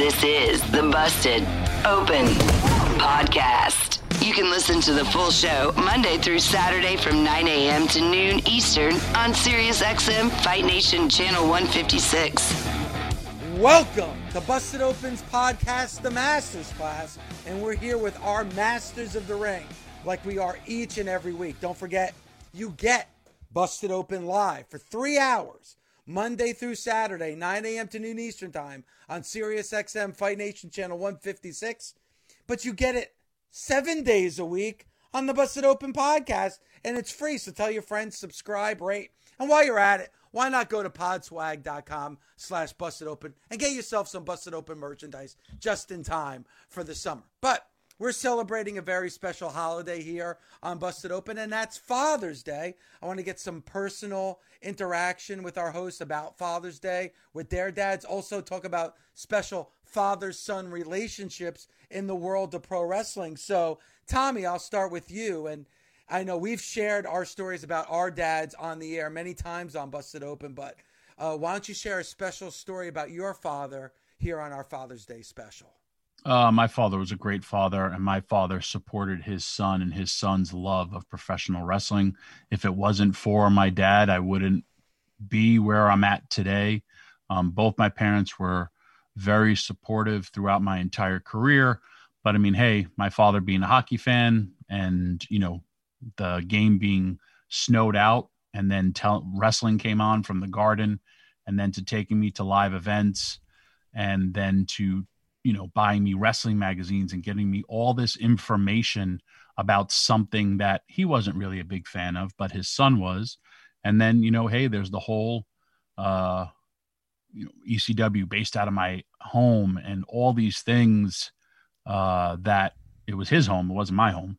This is the Busted Open Podcast. You can listen to the full show Monday through Saturday from 9 a.m. to noon Eastern on SiriusXM Fight Nation Channel 156. Welcome to Busted Open's podcast, The Masters Class, and we're here with our Masters of the Ring, like we are each and every week. Don't forget, you get Busted Open live for three hours Monday through Saturday, 9 a.m. to noon Eastern Time on SiriusXM Fight Nation Channel 156. But you get it seven days a week on the Busted Open podcast, and it's free. So tell your friends, subscribe, rate, and while you're at it, why not go to podswag.com slash busted open and get yourself some busted open merchandise just in time for the summer. But we're celebrating a very special holiday here on Busted Open, and that's Father's Day. I want to get some personal interaction with our hosts about Father's Day with their dads. Also, talk about special father son relationships in the world of pro wrestling. So, Tommy, I'll start with you. And I know we've shared our stories about our dads on the air many times on Busted Open, but uh, why don't you share a special story about your father here on our Father's Day special? Uh, my father was a great father, and my father supported his son and his son's love of professional wrestling. If it wasn't for my dad, I wouldn't be where I'm at today. Um, both my parents were very supportive throughout my entire career. But I mean, hey, my father being a hockey fan and, you know, the game being snowed out and then tell, wrestling came on from the garden and then to taking me to live events and then to you know, buying me wrestling magazines and getting me all this information about something that he wasn't really a big fan of, but his son was. And then, you know, hey, there's the whole uh you know, ECW based out of my home and all these things uh that it was his home, it wasn't my home.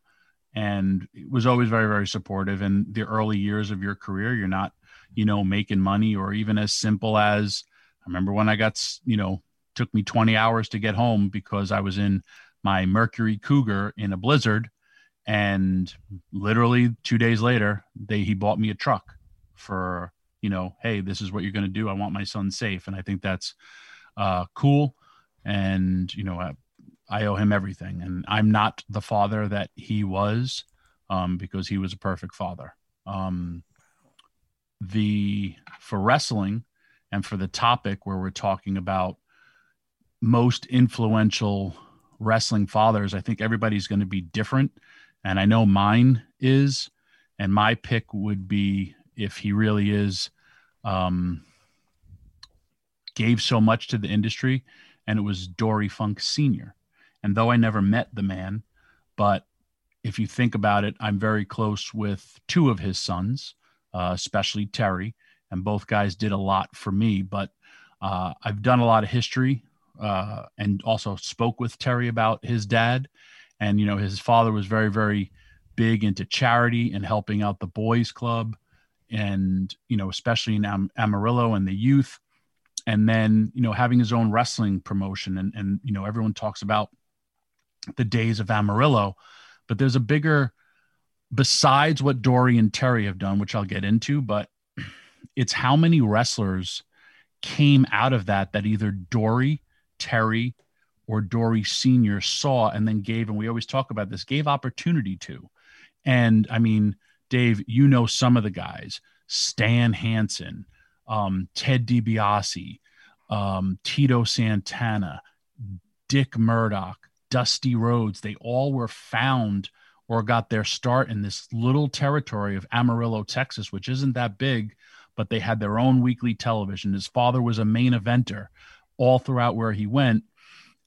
And it was always very, very supportive. In the early years of your career, you're not, you know, making money or even as simple as I remember when I got, you know, took me 20 hours to get home because I was in my Mercury Cougar in a blizzard. And literally two days later, they he bought me a truck for, you know, hey, this is what you're going to do. I want my son safe. And I think that's uh, cool. And, you know, I, I owe him everything. And I'm not the father that he was um, because he was a perfect father. Um, the for wrestling and for the topic where we're talking about most influential wrestling fathers, I think everybody's going to be different. And I know mine is. And my pick would be if he really is, um, gave so much to the industry, and it was Dory Funk Sr. And though I never met the man, but if you think about it, I'm very close with two of his sons, uh, especially Terry, and both guys did a lot for me. But uh, I've done a lot of history uh, and also spoke with Terry about his dad. And, you know, his father was very, very big into charity and helping out the boys club and, you know, especially in Am- Amarillo and the youth. And then, you know, having his own wrestling promotion. And, and, you know, everyone talks about the days of Amarillo, but there's a bigger, besides what Dory and Terry have done, which I'll get into, but it's how many wrestlers came out of that that either Dory Terry or Dory Sr. saw and then gave, and we always talk about this, gave opportunity to. And I mean, Dave, you know some of the guys, Stan Hansen, um, Ted DiBiase, um, Tito Santana, Dick Murdoch, Dusty Rhodes, they all were found or got their start in this little territory of Amarillo, Texas, which isn't that big, but they had their own weekly television. His father was a main eventer all throughout where he went.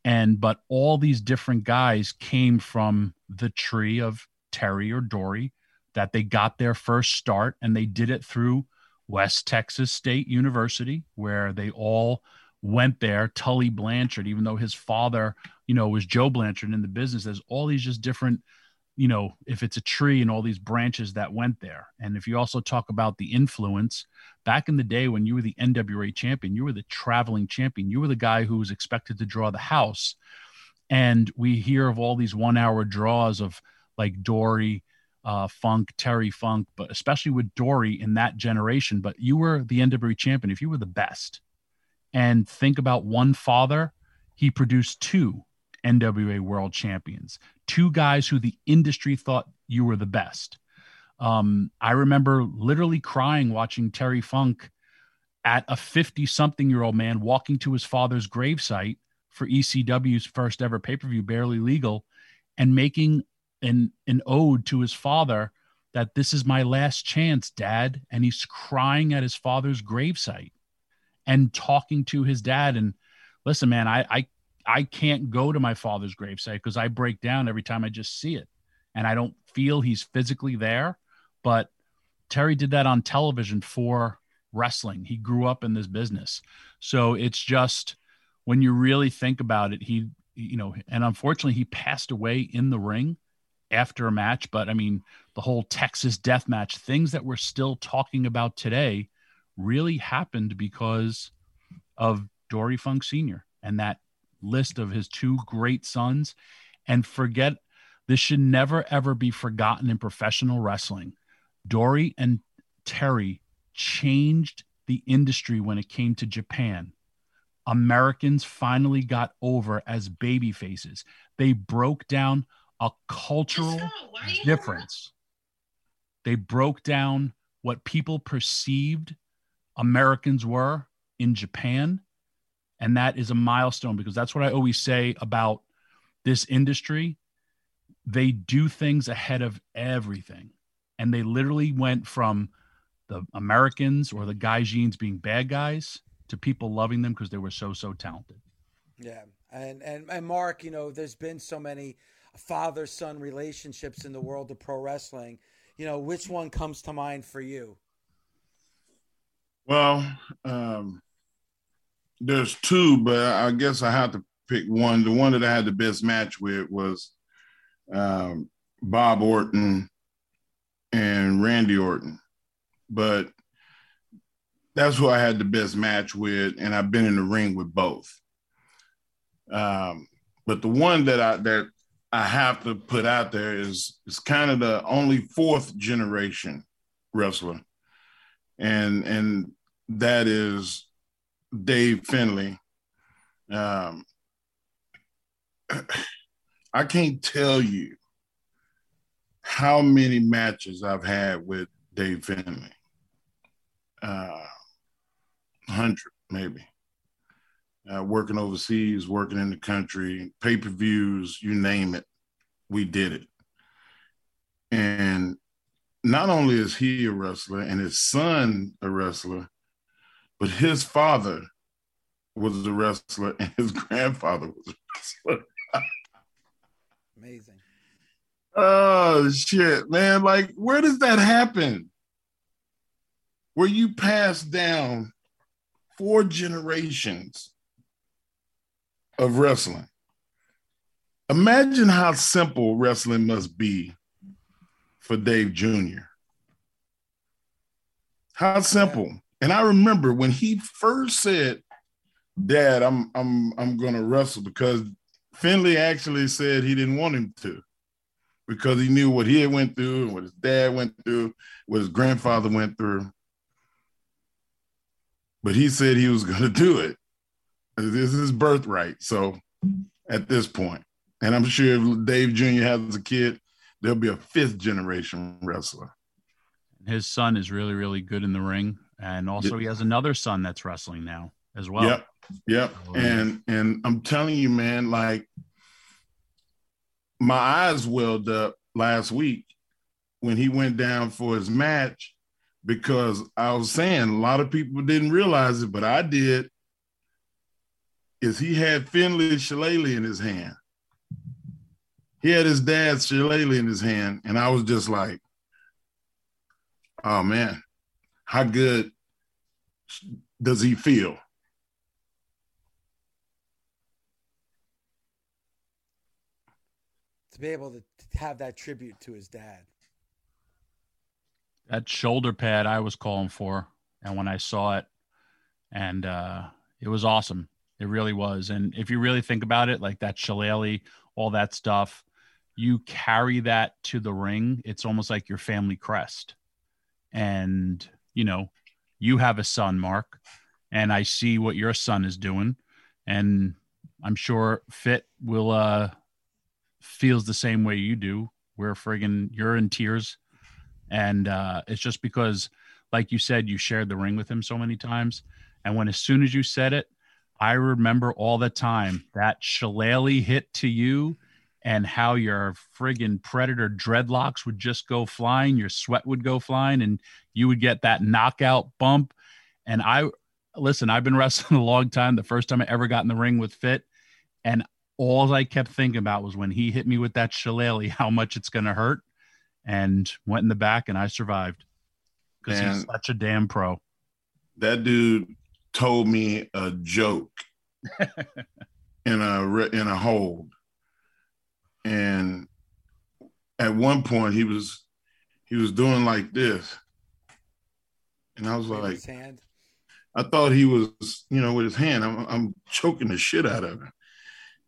And but all these different guys came from the tree of Terry or Dory that they got their first start and they did it through West Texas State University, where they all went there. Tully Blanchard, even though his father, you know, was Joe Blanchard in the business, there's all these just different, you know, if it's a tree and all these branches that went there. And if you also talk about the influence, back in the day when you were the NWA champion, you were the traveling champion, you were the guy who was expected to draw the house. And we hear of all these one hour draws of like Dory, uh, Funk, Terry Funk, but especially with Dory in that generation. But you were the NWA champion if you were the best. And think about one father, he produced two NWA world champions, two guys who the industry thought you were the best. Um, I remember literally crying watching Terry Funk at a 50 something year old man walking to his father's gravesite for ECW's first ever pay per view, Barely Legal, and making an an ode to his father that this is my last chance, Dad, and he's crying at his father's gravesite and talking to his dad. And listen, man, I I I can't go to my father's gravesite because I break down every time I just see it, and I don't feel he's physically there. But Terry did that on television for wrestling. He grew up in this business, so it's just when you really think about it, he you know, and unfortunately, he passed away in the ring after a match. But I mean, the whole Texas death match, things that we're still talking about today, really happened because of Dory Funk Sr. and that list of his two great sons. And forget this should never ever be forgotten in professional wrestling. Dory and Terry changed the industry when it came to Japan. Americans finally got over as baby faces. They broke down a cultural difference. They broke down what people perceived Americans were in Japan. And that is a milestone because that's what I always say about this industry. They do things ahead of everything. And they literally went from the Americans or the Gaijins being bad guys to people loving them because they were so, so talented. Yeah. And, and, and Mark, you know, there's been so many father son relationships in the world of pro wrestling. You know, which one comes to mind for you? Well, um, there's two, but I guess I have to pick one. The one that I had the best match with was um, Bob Orton and Randy Orton. But that's who I had the best match with, and I've been in the ring with both. Um, but the one that I that I have to put out there is is kind of the only fourth generation wrestler, and and that is Dave Finlay. Um, I can't tell you how many matches I've had with Dave Finlay. Uh, hundred maybe uh, working overseas, working in the country, pay per views, you name it, we did it. And not only is he a wrestler and his son a wrestler, but his father was a wrestler and his grandfather was a wrestler. Amazing. Oh shit, man! Like, where does that happen? Where you pass down four generations of wrestling. Imagine how simple wrestling must be for Dave Jr. How simple. And I remember when he first said, Dad, I'm I'm I'm gonna wrestle because Finlay actually said he didn't want him to because he knew what he had went through and what his dad went through, what his grandfather went through. But he said he was gonna do it. This is his birthright. So at this point, and I'm sure if Dave Jr. has a kid, there'll be a fifth generation wrestler. His son is really, really good in the ring. And also he has another son that's wrestling now as well. Yep. Yep. Oh, and and I'm telling you, man, like my eyes welled up last week when he went down for his match because I was saying a lot of people didn't realize it, but I did. Is he had Finlay Shillelagh in his hand. He had his dad's shillelagh in his hand, and I was just like, "Oh man, how good does he feel?" To be able to have that tribute to his dad. That shoulder pad I was calling for, and when I saw it, and uh, it was awesome. It really was. And if you really think about it, like that shillelagh, all that stuff, you carry that to the ring. It's almost like your family crest. And, you know, you have a son, Mark, and I see what your son is doing. And I'm sure Fit will uh feels the same way you do. We're friggin' you're in tears. And uh it's just because, like you said, you shared the ring with him so many times. And when as soon as you said it, I remember all the time that shillelagh hit to you and how your friggin' predator dreadlocks would just go flying, your sweat would go flying, and you would get that knockout bump. And I listen, I've been wrestling a long time. The first time I ever got in the ring with Fit, and all I kept thinking about was when he hit me with that shillelagh, how much it's gonna hurt. And went in the back and I survived. Because he's such a damn pro. That dude told me a joke in a in a hold, and at one point he was he was doing like this, and I was Wave like. I thought he was, you know, with his hand. I'm, I'm choking the shit out of him.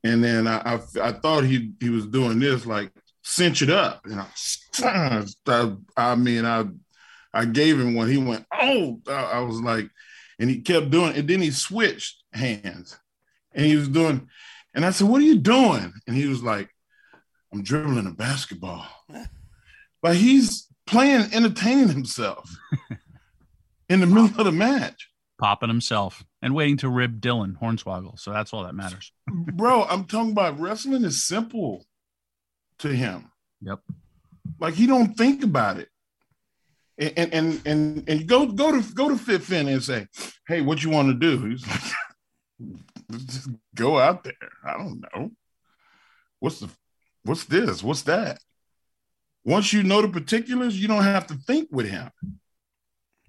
And then I, I, I thought he he was doing this, like cinch it up. And I, I, I mean, I, I gave him one. He went, oh, I, I was like, and he kept doing. And then he switched hands, and he was doing. And I said, "What are you doing?" And he was like, "I'm dribbling a basketball." but he's playing, entertaining himself in the middle of the match. Popping himself and waiting to rib Dylan Hornswoggle. So that's all that matters. bro i'm talking about wrestling is simple to him Yep. like he don't think about it and and and and, and go go to go to fit fin and say hey what you want to do he's like just go out there i don't know what's the what's this what's that once you know the particulars you don't have to think with him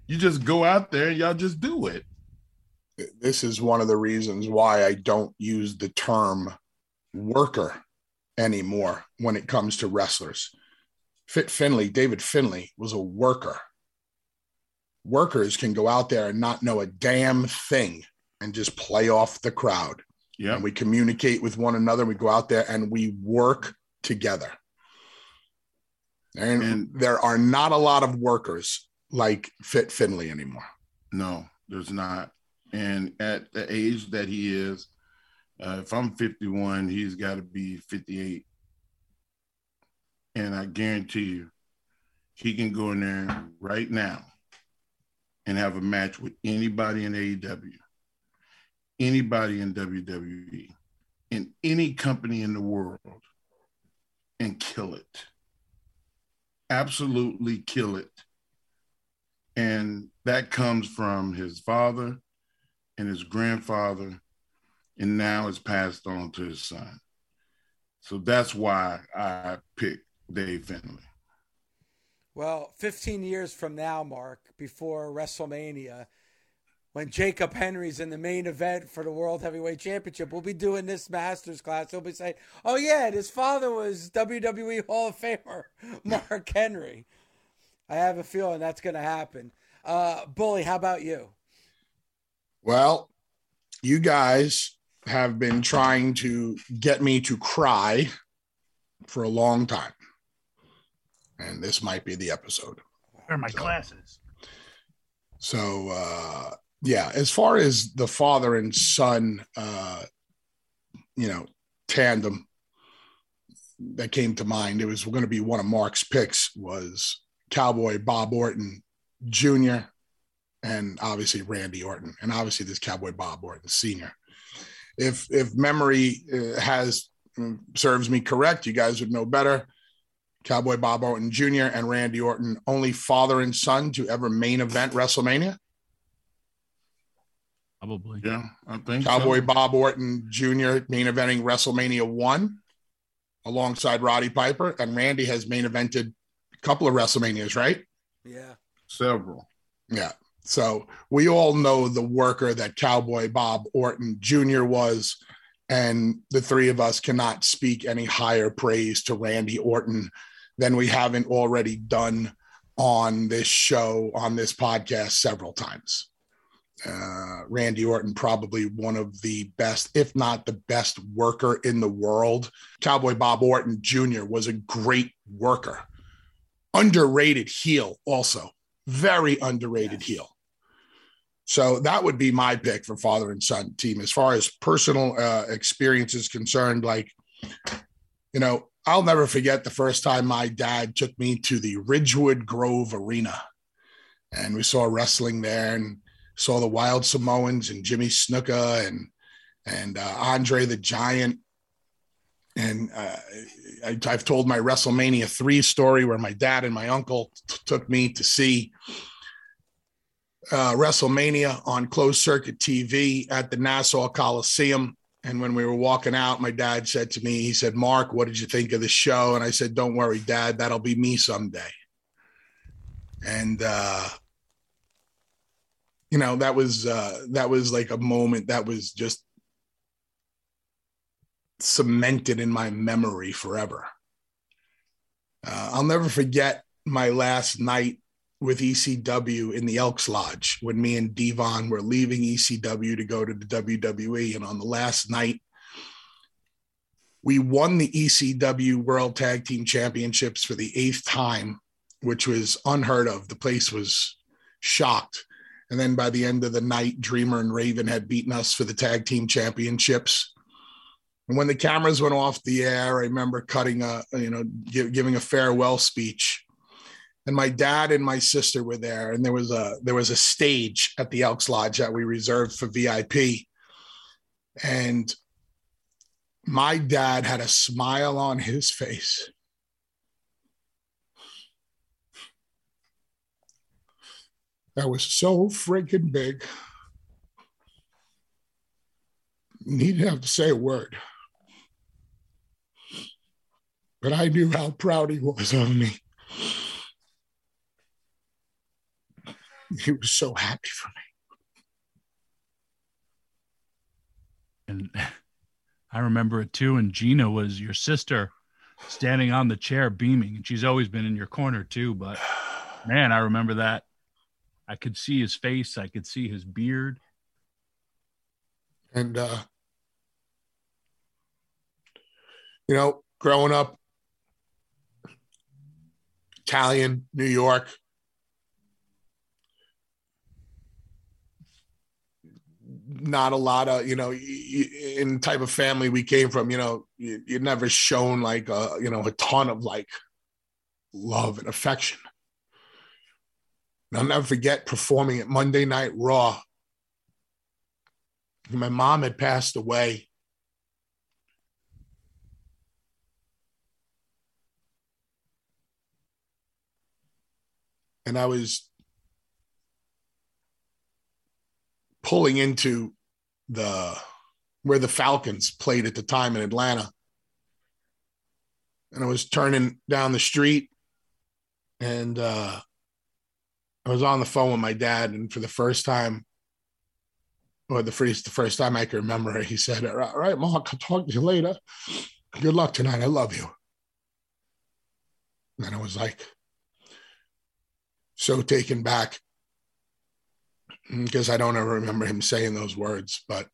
you just go out there and y'all just do it this is one of the reasons why I don't use the term worker anymore when it comes to wrestlers. Fit Finlay, David Finlay was a worker. Workers can go out there and not know a damn thing and just play off the crowd. yeah And we communicate with one another. We go out there and we work together. And, And- there are not a lot of workers like Fit Finlay anymore. No, there's not. And at the age that he is, uh, if I'm 51, he's got to be 58. And I guarantee you, he can go in there right now and have a match with anybody in AEW, anybody in WWE, in any company in the world, and kill it. Absolutely kill it. And that comes from his father and his grandfather, and now it's passed on to his son. So that's why I picked Dave Finlay. Well, 15 years from now, Mark, before WrestleMania, when Jacob Henry's in the main event for the World Heavyweight Championship, we'll be doing this Masters class. He'll be saying, "Oh yeah, his father was WWE Hall of Famer Mark Henry." I have a feeling that's going to happen. Uh, Bully, how about you? Well, you guys have been trying to get me to cry for a long time. And this might be the episode. Where are my glasses? So, uh, yeah, as far as the father and son, uh, you know, tandem that came to mind, it was going to be one of Mark's picks was Cowboy Bob Orton Jr. and obviously Randy Orton, and obviously this Cowboy Bob Orton Sr. If if memory uh, has serves me correct, you guys would know better. Cowboy Bob Orton Jr. and Randy Orton, only father and son to ever main event WrestleMania. Probably. Yeah, I think Cowboy so. Bob Orton Jr. main eventing WrestleMania one alongside Roddy Piper, and Randy has main evented a couple of WrestleManias, right? Yeah. several. Yeah. So we all know the worker that Cowboy Bob Orton Jr. was, and the three of us cannot speak any higher praise to Randy Orton than we haven't already done on this show, on this podcast several times. Uh, Randy Orton, probably one of the best, if not the best worker in the world. Cowboy Bob Orton Jr. was a great worker, underrated heel, also very underrated Yes. heel. So that would be my pick for father and son team. As far as personal uh, experience is concerned, like, you know, I'll never forget the first time my dad took me to the Ridgewood Grove Arena. And we saw wrestling there and saw the Wild Samoans and Jimmy Snuka and and uh, Andre the Giant. And uh, I, I've told my WrestleMania 3 story where my dad and my uncle t- took me to see uh, WrestleMania on closed circuit TV at the Nassau Coliseum. And when we were walking out, my dad said to me, he said, Mark, what did you think of the show? And I said, Don't worry, dad, that'll be me someday. And uh, you know, that was uh that was like a moment that was just cemented in my memory forever. Uh, I'll never forget my last night with ECW in the Elks Lodge when me and Devon were leaving ECW to go to the WWE. And on the last night, we won the ECW World Tag Team Championships for the eighth time, which was unheard of. The place was shocked. And then by the end of the night, Dreamer and Raven had beaten us for the tag team championships. And when the cameras went off the air, I remember cutting a, you know, gi- giving a farewell speech. And my dad and my sister were there, and there was a there was a stage at the Elks Lodge that we reserved for VIP. And my dad had a smile on his face. That was so freaking big. He didn't have to say a word. But I knew how proud he was of me. He was so happy for me. And I remember it too. And Gina was your sister standing on the chair beaming. And she's always been in your corner too. But man, I remember that. I could see his face, I could see his beard. And uh you know, growing up Italian, New York, not a lot of, you know, in type of family we came from, you know, you, you never shown like a, you know, a ton of like love and affection. And I'll never forget performing at Monday Night Raw my mom had passed away. And I was pulling into the where the Falcons played at the time in Atlanta. And I was turning down the street and uh, I was on the phone with my dad. And for the first time, or the first the first time I can remember, he said, "All right, Mark, I'll talk to you later. Good luck tonight. I love you." And I was like, so taken back because I don't ever remember him saying those words, but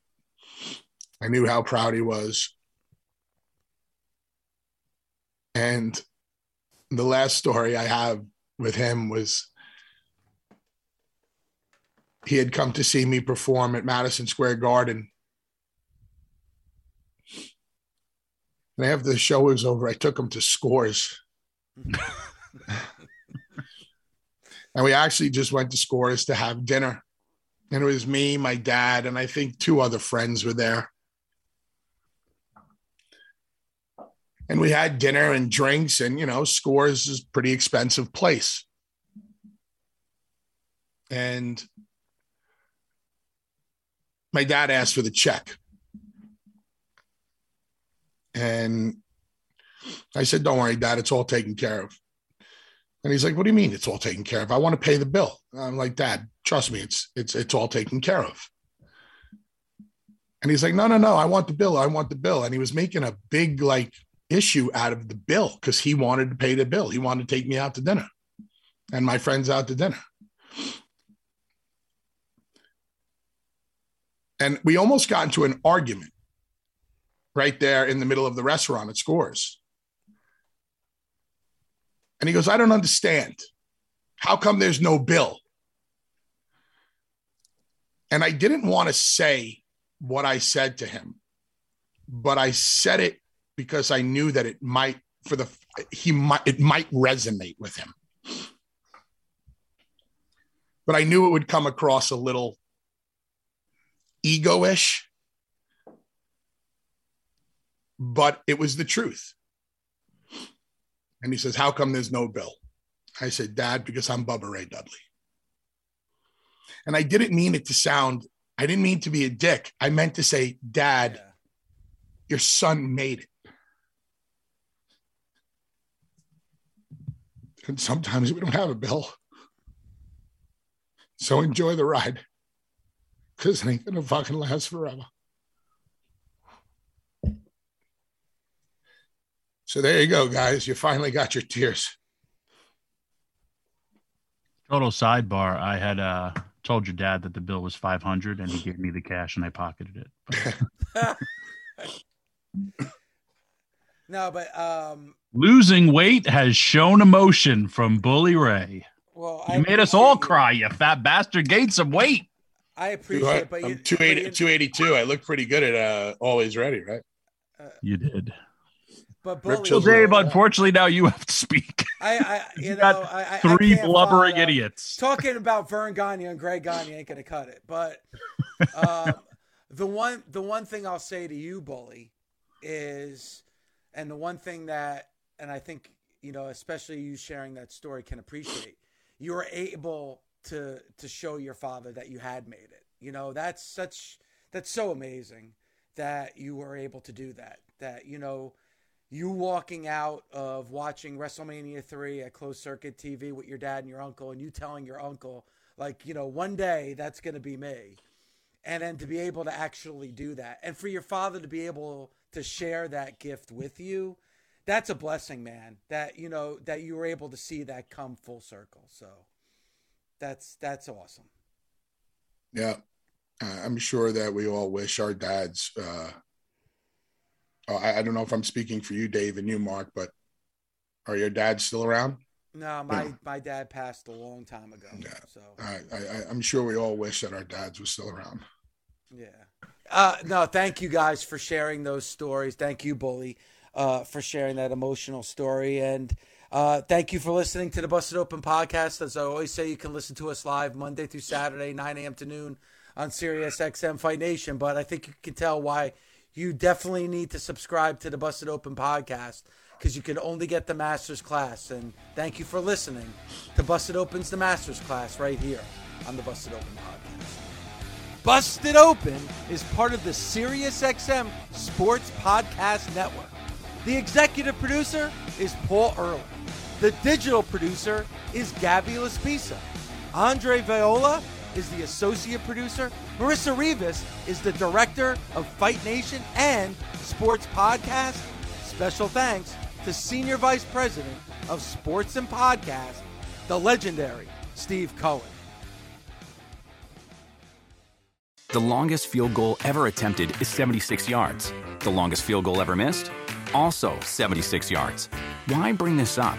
I knew how proud he was. And the last story I have with him was he had come to see me perform at Madison Square Garden. And after the show was over, I took him to Scores. and we actually just went to Scores to have dinner. And it was me, my dad, and I think two other friends were there. and we had dinner and drinks and you know scores is a pretty expensive place and my dad asked for the check. And i said don't worry dad it's all taken care of. And he's like what do you mean it's all taken care of? I want to pay the bill. I'm like dad trust me it's it's it's all taken care of. And he's like no no no i want the bill i want the bill. And he was making a big like issue out of the bill because he wanted to pay the bill. He wanted to take me out to dinner and my friends out to dinner. And we almost got into an argument right there in the middle of the restaurant at Scores. And he goes, I don't understand. How come there's no bill? And I didn't want to say what I said to him, but I said it because I knew that it might for the he might it might resonate with him. But I knew it would come across a little ego-ish. But it was the truth. And he says, How come there's no bill? I said, Dad, because I'm Bubba Ray Dudley. And I didn't mean it to sound, I didn't mean to be a dick. I meant to say, Dad, yeah. your son made it. And sometimes we don't have a bill. So enjoy the ride because it ain't going to fucking last forever. So there you go, guys. You finally got your tears. Total sidebar. I had uh, told your dad that the bill was 500 and he gave me the cash and I pocketed it. no, but um, Losing weight has shown emotion from Bully Ray. Well, you I made us all cry, you fat bastard. Gained some weight. I appreciate it, but I'm 280, 282. I look pretty good at uh, Always Ready, right? Uh, you did. But Bully, well, Dave, unfortunately, now you have to speak. I, I you, know, I, three blubbering idiots talking about Verne Gagne and Greg Gagne ain't gonna cut it. But um, the one, the one thing I'll say to you, Bully, is, and the one thing that and I think you know, especially you sharing that story, can appreciate. You were able to to show your father that you had made it. You know, that's such that's so amazing that you were able to do that. That you know, you walking out of watching WrestleMania three at closed circuit TV with your dad and your uncle, and you telling your uncle like, you know, one day that's going to be me. And then to be able to actually do that, and for your father to be able to share that gift with you, that's a blessing, man. That you know that you were able to see that come full circle. So that's that's awesome. Yeah, uh, I'm sure that we all wish our dads. Uh, oh, I, I, don't know if I'm speaking for you, Dave, and you, Mark, but are your dads still around? No, my my dad passed a long time ago. Yeah. So I, I, I'm sure we all wish that our dads were still around. Yeah. Uh, no, thank you guys for sharing those stories. Thank you, Bully uh, for sharing that emotional story. And uh, thank you for listening to the Busted Open podcast. As I always say, you can listen to us live Monday through Saturday, 9 a.m. to noon on Sirius XM Fight Nation. But I think you can tell why you definitely need to subscribe to the Busted Open podcast because you can only get the Masters class. And thank you for listening to Busted Open's The Masters class right here on the Busted Open podcast. Busted Open is part of the SiriusXM Sports Podcast Network. The executive producer is Paul Ehrlich. The digital producer is Gabby Laspisa. Andre Viola is the associate producer. Marissa Rivas is the director of Fight Nation and Sports Podcast. Special thanks to Senior Vice President of Sports and Podcast, the legendary Steve Cohen. The longest field goal ever attempted is 76 yards. The longest field goal ever missed? also 76 yards. Why bring this up?